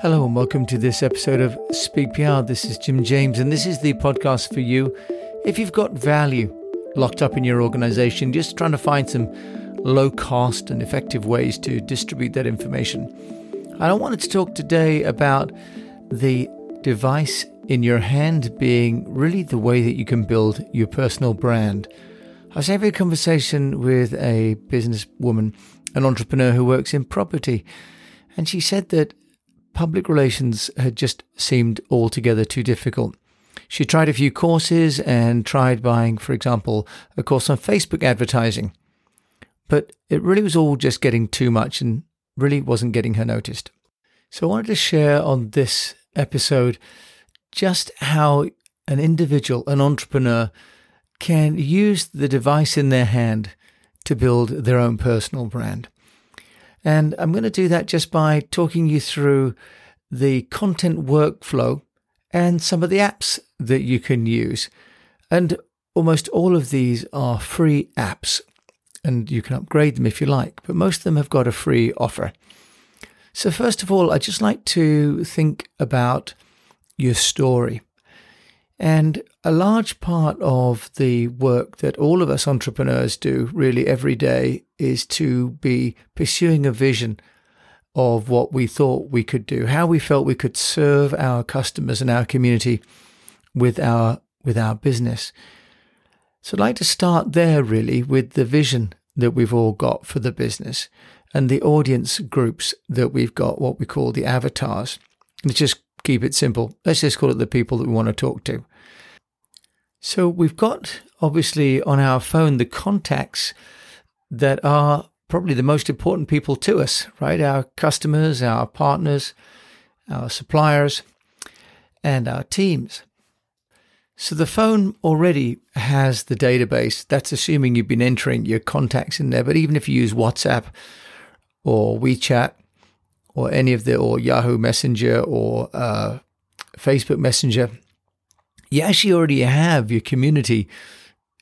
Hello and welcome to this episode of Speak PR. This is Jim James, and this is the podcast for you if you've got value locked up in your organization, just trying to find some low cost and effective ways to distribute that information. I wanted to talk today about the device in your hand being really the way that you can build your personal brand. I was having a conversation with a businesswoman, an entrepreneur who works in property, and she said that public relations had just seemed altogether too difficult. She tried a few courses and tried buying, for example, a course on Facebook advertising. But it really was all just getting too much and really wasn't getting her noticed. So I wanted to share on this episode just how an individual, an entrepreneur, can use the device in their hand to build their own personal brand. And I'm going to do that just by talking you through the content workflow and some of the apps that you can use. And almost all of these are free apps, and you can upgrade them if you like, but most of them have got a free offer. So, first of all, I'd just like to think about your story. And a large part of the work that all of us entrepreneurs do really every day is to be pursuing a vision of what we thought we could do, how we felt we could serve our customers and our community with our with our business. So I'd like to start there really with the vision that we've all got for the business and the audience groups that we've got, what we call the avatars. Let's just keep it simple. Let's just call it the people that we want to talk to. So we've got obviously on our phone the contacts that are probably the most important people to us, right? Our customers, our partners, our suppliers, and our teams. So the phone already has the database. That's assuming you've been entering your contacts in there. But even if you use WhatsApp or WeChat or any of the, or Yahoo Messenger or uh, Facebook Messenger, you actually already have your community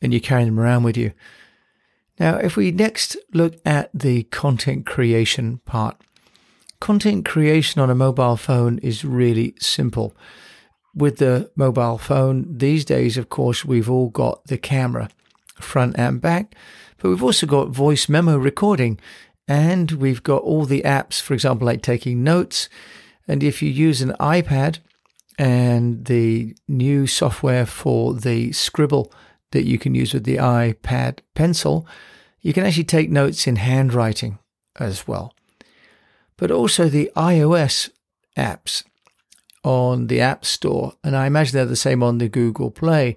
and you're carrying them around with you. Now, if we next look at the content creation part, content creation on a mobile phone is really simple. With the mobile phone these days, of course, we've all got the camera front and back, but we've also got voice memo recording and we've got all the apps, for example, like taking notes. And if you use an iPad, and the new software for the scribble that you can use with the iPad pencil, you can actually take notes in handwriting as well. But also the iOS apps on the App Store, and I imagine they're the same on the Google Play,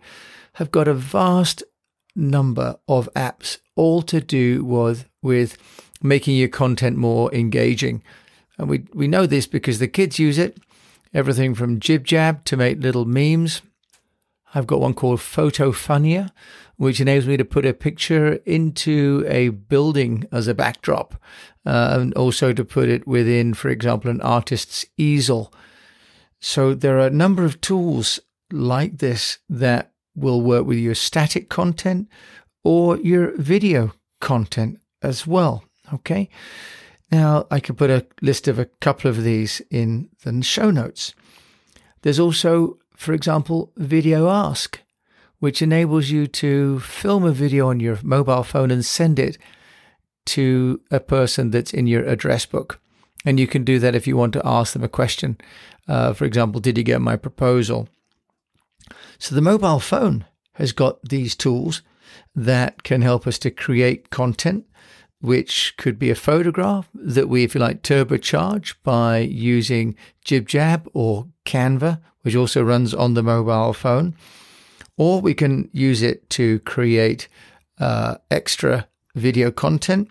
have got a vast number of apps all to do with, with making your content more engaging. And we, we know this because the kids use it everything from JibJab to make little memes. I've got one called Photofunia, which enables me to put a picture into a building as a backdrop, uh, and also to put it within, for example, an artist's easel. So there are a number of tools like this that will work with your static content or your video content as well. Okay. Now, I could put a list of a couple of these in the show notes. There's also, for example, VideoAsk, which enables you to film a video on your mobile phone and send it to a person that's in your address book. And you can do that if you want to ask them a question. Uh, for example, did you get my proposal? So the mobile phone has got these tools that can help us to create content which could be a photograph that we, if you like, turbocharge by using JibJab or Canva, which also runs on the mobile phone. Or we can use it to create uh, extra video content.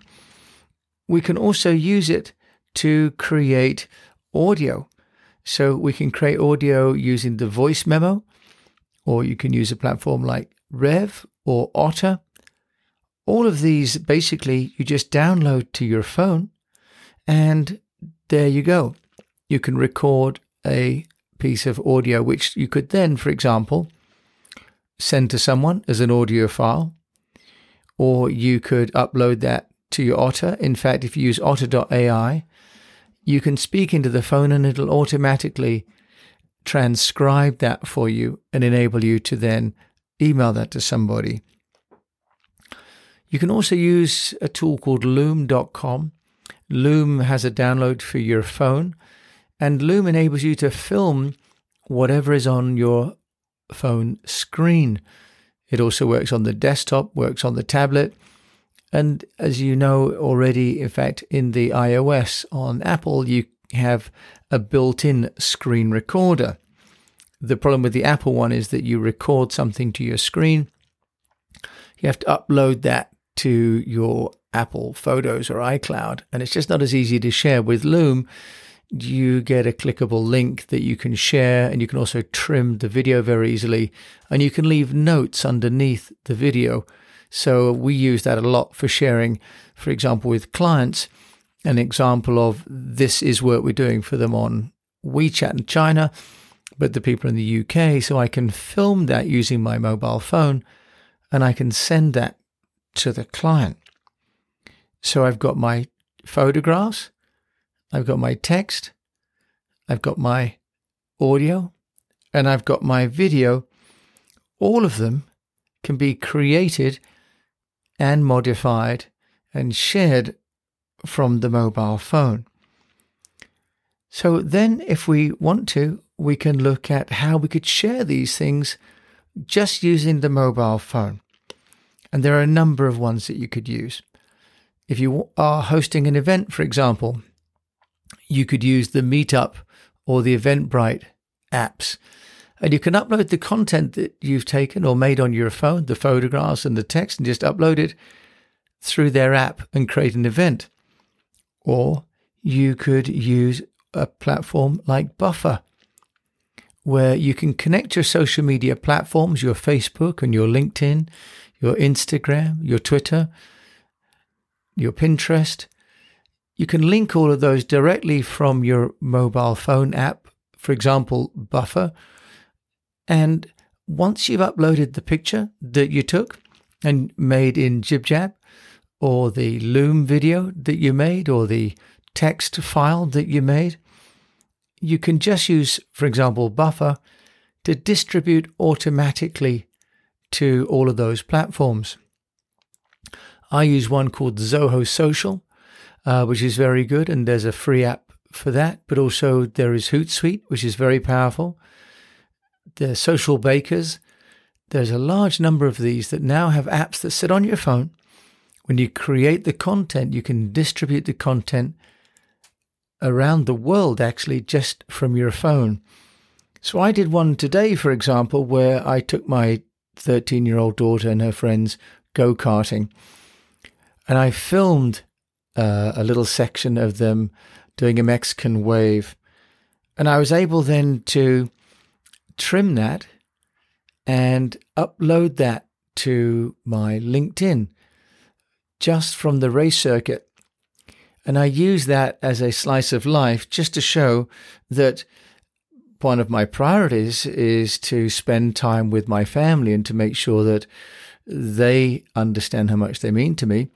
We can also use it to create audio. So we can create audio using the voice memo, or you can use a platform like Rev or Otter all of these basically you just download to your phone and there you go. You can record a piece of audio, which you could then, for example, send to someone as an audio file, or you could upload that to your Otter. In fact, if you use otter.ai, you can speak into the phone and it'll automatically transcribe that for you and enable you to then email that to somebody. You can also use a tool called loom.com. Loom has a download for your phone, and Loom enables you to film whatever is on your phone screen. It also works on the desktop, works on the tablet, and as you know already, in fact, in the iOS on Apple, you have a built in screen recorder. The problem with the Apple one is that you record something to your screen. You have to upload that to your Apple Photos or iCloud, and it's just not as easy to share. With Loom, you get a clickable link that you can share, and you can also trim the video very easily, and you can leave notes underneath the video so we use that a lot for sharing, for example, with clients. An example of this is work we're doing for them on WeChat in China, but the people in the UK. So I can film that using my mobile phone and I can send that to the client. So I've got my photographs, I've got my text, I've got my audio, and I've got my video. All of them can be created and modified and shared from the mobile phone. So then, if we want to, we can look at how we could share these things just using the mobile phone. And there are a number of ones that you could use. If you are hosting an event, for example, you could use the Meetup or the Eventbrite apps. And you can upload the content that you've taken or made on your phone, the photographs and the text, and just upload it through their app and create an event. Or you could use a platform like Buffer, where you can connect your social media platforms, your Facebook and your LinkedIn, your Instagram, your Twitter, your Pinterest. You can link all of those directly from your mobile phone app, for example, Buffer, and once you've uploaded the picture that you took and made in JibJab, or the Loom video that you made, or the text file that you made, you can just use, for example, Buffer to distribute automatically to all of those platforms. I use one called Zoho Social, uh, which is very good, and there's a free app for that. But also there is Hootsuite, which is very powerful the Socialbakers. There's a large number of these that now have apps that sit on your phone. When you create the content, you can distribute the content around the world actually just from your phone. So I did one today, for example, where I took my 13 year old daughter and her friends go karting. And I filmed uh, a little section of them doing a Mexican wave. And I was able then to trim that and upload that to my LinkedIn just from the race circuit. And I use that as a slice of life just to show that one of my priorities is to spend time with my family and to make sure that they understand how much they mean to me.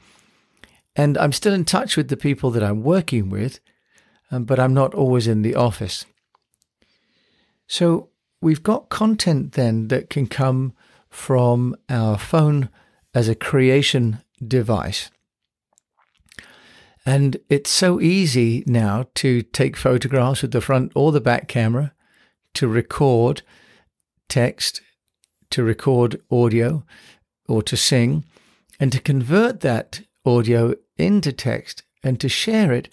And I'm still in touch with the people that I'm working with, um, but I'm not always in the office. So we've got content then that can come from our phone as a creation device. And it's so easy now to take photographs with the front or the back camera, to record text, to record audio, or to sing, and to convert that audio into text and to share it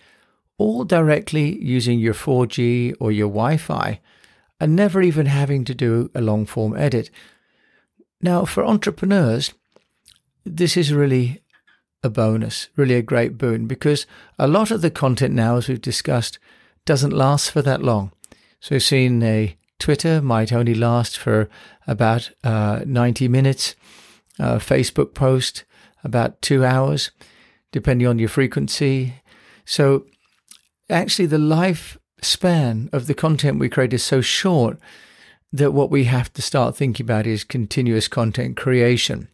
all directly using your 4G or your Wi Fi and never even having to do a long form edit. Now, for entrepreneurs, this is really a bonus, really a great boon, because a lot of the content now, as we've discussed, doesn't last for that long. So we've seen a Twitter might only last for about uh, 90 minutes, a Facebook post about two hours, depending on your frequency. So actually, the life span of the content we create is so short that what we have to start thinking about is continuous content creation.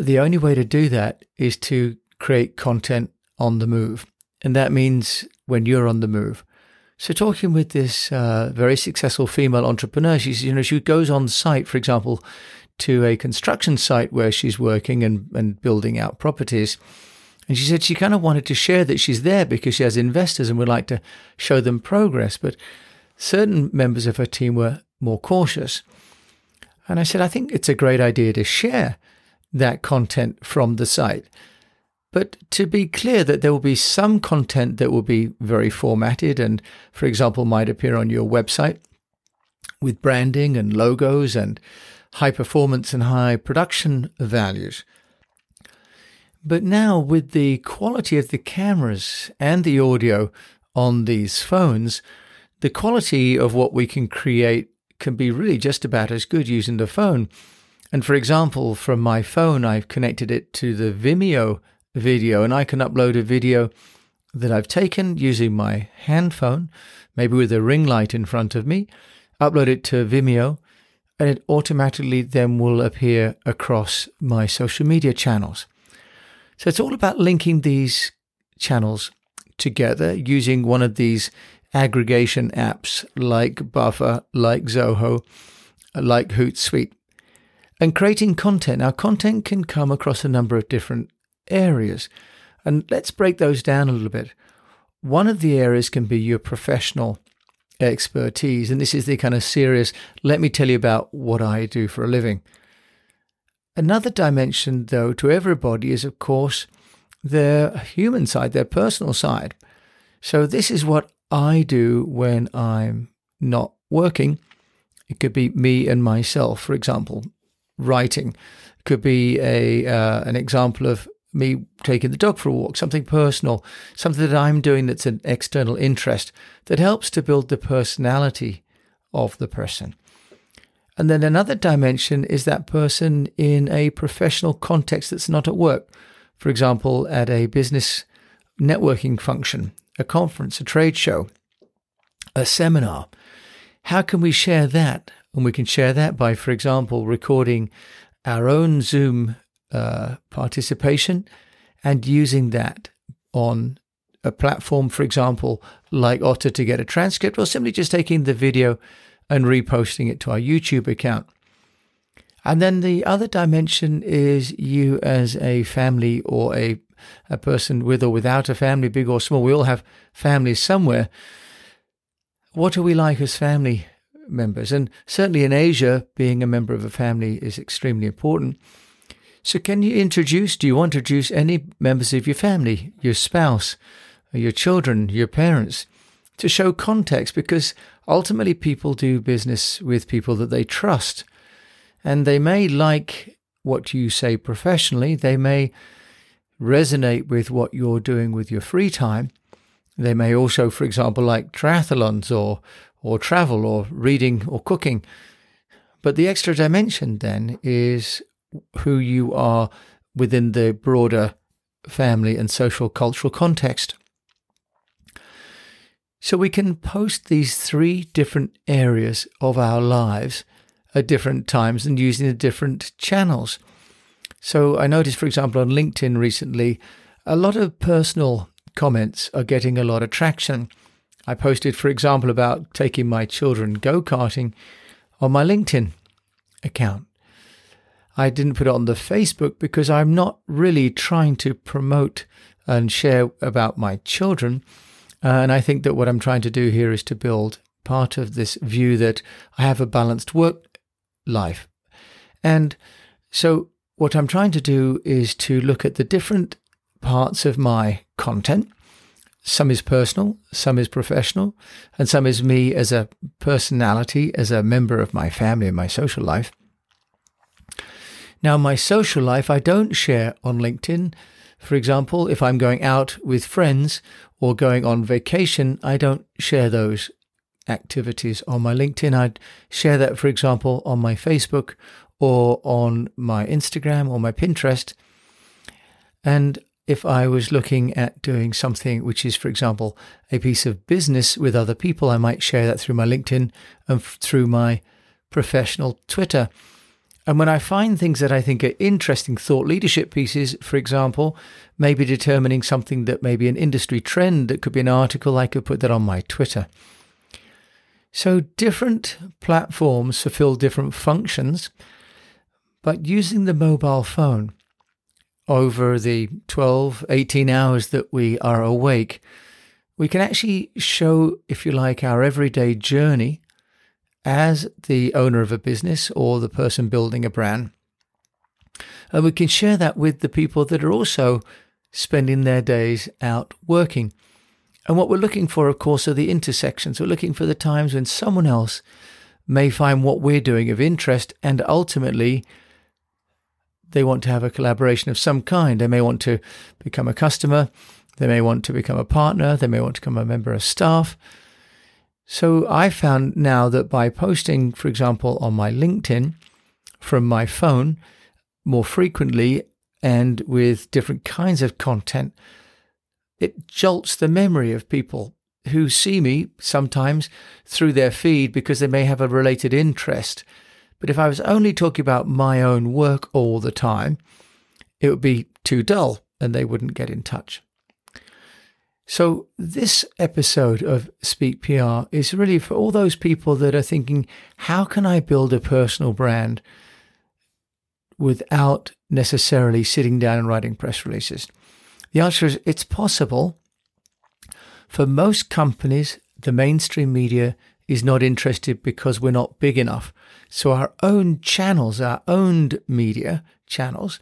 The only way to do that is to create content on the move. And that means when you're on the move. So talking with this uh, very successful female entrepreneur, she's you know she goes on site, for example, to a construction site where she's working and, and building out properties. And she said she kind of wanted to share that she's there because she has investors and would like to show them progress. But certain members of her team were more cautious. And I said, I think it's a great idea to share that content from the site. But to be clear that there will be some content that will be very formatted and, for example, might appear on your website with branding and logos and high performance and high production values. But now, with the quality of the cameras and the audio on these phones, the quality of what we can create can be really just about as good using the phone. And for example, from my phone, I've connected it to the Vimeo video, and I can upload a video that I've taken using my hand phone, maybe with a ring light in front of me, upload it to Vimeo, and it automatically then will appear across my social media channels. So it's all about linking these channels together using one of these aggregation apps like Buffer, like Zoho, like Hootsuite, and creating content. Now, content can come across a number of different areas. And let's break those down a little bit. One of the areas can be your professional expertise. And this is the kind of serious, let me tell you about what I do for a living. Another dimension, though, to everybody is, of course, their human side, their personal side. So, this is what I do when I'm not working. It could be me and myself, for example, writing. It could be a uh, an example of me taking the dog for a walk, something personal, something that I'm doing that's an external interest that helps to build the personality of the person. And then another dimension is that person in a professional context that's not at work. For example, at a business networking function, a conference, a trade show, a seminar. How can we share that? And we can share that by, for example, recording our own Zoom uh, participation and using that on a platform, for example, like Otter to get a transcript, or simply just taking the video and reposting it to our YouTube account. And then the other dimension is you as a family or a, a person with or without a family, big or small. We all have families somewhere. What are we like as family members? And certainly in Asia, being a member of a family is extremely important. So, can you introduce, do you want to introduce any members of your family, your spouse, your children, your parents, to show context? Because ultimately, people do business with people that they trust. And they may like what you say professionally, they may resonate with what you're doing with your free time. They may also, for example, like triathlons or, or travel or reading or cooking. But the extra dimension then is who you are within the broader family and social cultural context. So we can post these three different areas of our lives at different times and using the different channels. So I noticed, for example, on LinkedIn recently, a lot of personal comments are getting a lot of traction. I posted, for example, about taking my children go karting on my LinkedIn account. I didn't put it on the Facebook because I'm not really trying to promote and share about my children. Uh, and I think that what I'm trying to do here is to build part of this view that I have a balanced work life. And so, what I'm trying to do is to look at the different parts of my content. Some is personal, some is professional, and some is me as a personality, as a member of my family and my social life. Now, my social life, I don't share on LinkedIn. For example, if I'm going out with friends or going on vacation, I don't share those activities on my LinkedIn. I'd share that, for example, on my Facebook or on my Instagram or my Pinterest. And if I was looking at doing something which is, for example, a piece of business with other people, I might share that through my LinkedIn and through my professional Twitter. And when I find things that I think are interesting thought leadership pieces, for example, maybe determining something that may be an industry trend that could be an article, I could put that on my Twitter. So different platforms fulfill different functions, but using the mobile phone over the 12, 18 hours that we are awake, we can actually show, if you like, our everyday journey as the owner of a business or the person building a brand. And we can share that with the people that are also spending their days out working. And what we're looking for, of course, are the intersections. We're looking for the times when someone else may find what we're doing of interest and ultimately they want to have a collaboration of some kind. They may want to become a customer, they may want to become a partner, they may want to become a member of staff. So I found now that by posting, for example, on my LinkedIn from my phone more frequently and with different kinds of content, it jolts the memory of people who see me sometimes through their feed because they may have a related interest. But if I was only talking about my own work all the time, it would be too dull and they wouldn't get in touch. So, this episode of Speak PR is really for all those people that are thinking, how can I build a personal brand without necessarily sitting down and writing press releases? The answer is it's possible. For most companies, the mainstream media is not interested because we're not big enough. So, our own channels, our owned media channels,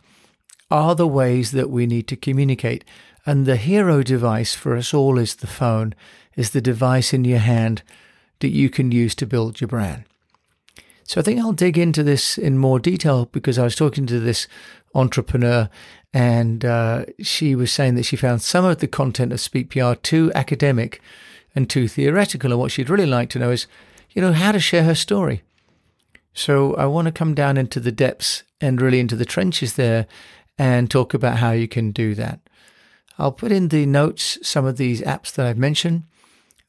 are the ways that we need to communicate. And the hero device for us all is the phone, is the device in your hand that you can use to build your brand. So I think I'll dig into this in more detail because I was talking to this entrepreneur and uh, she was saying that she found some of the content of Speak PR too academic and too theoretical. And what she'd really like to know is, you know, how to share her story. So I want to come down into the depths and really into the trenches there and talk about how you can do that. I'll put in the notes some of these apps that I've mentioned.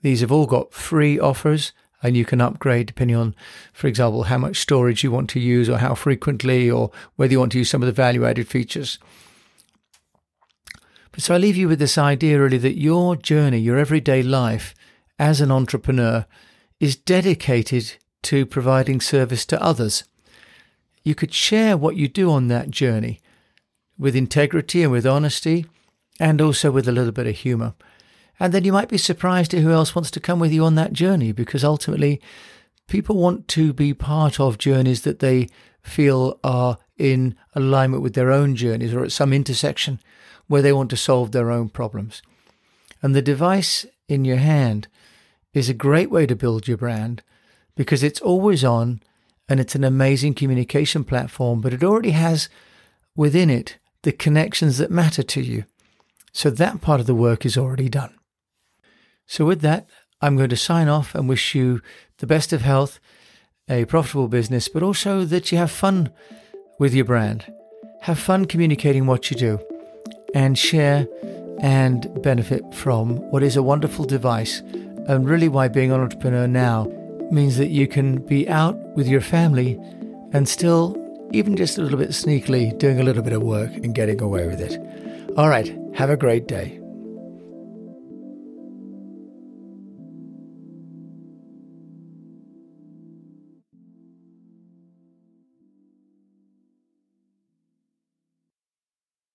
These have all got free offers and you can upgrade depending on, for example, how much storage you want to use or how frequently or whether you want to use some of the value added features. But so I leave you with this idea really that your journey, your everyday life as an entrepreneur is dedicated to providing service to others. You could share what you do on that journey with integrity and with honesty and also with a little bit of humor. And then you might be surprised at who else wants to come with you on that journey because ultimately people want to be part of journeys that they feel are in alignment with their own journeys or at some intersection where they want to solve their own problems. And the device in your hand is a great way to build your brand because it's always on and it's an amazing communication platform, but it already has within it the connections that matter to you. So that part of the work is already done. So, with that, I'm going to sign off and wish you the best of health, a profitable business, but also that you have fun with your brand. Have fun communicating what you do and share and benefit from what is a wonderful device. And really, why being an entrepreneur now means that you can be out with your family and still, even just a little bit sneakily, doing a little bit of work and getting away with it. All right, have a great day.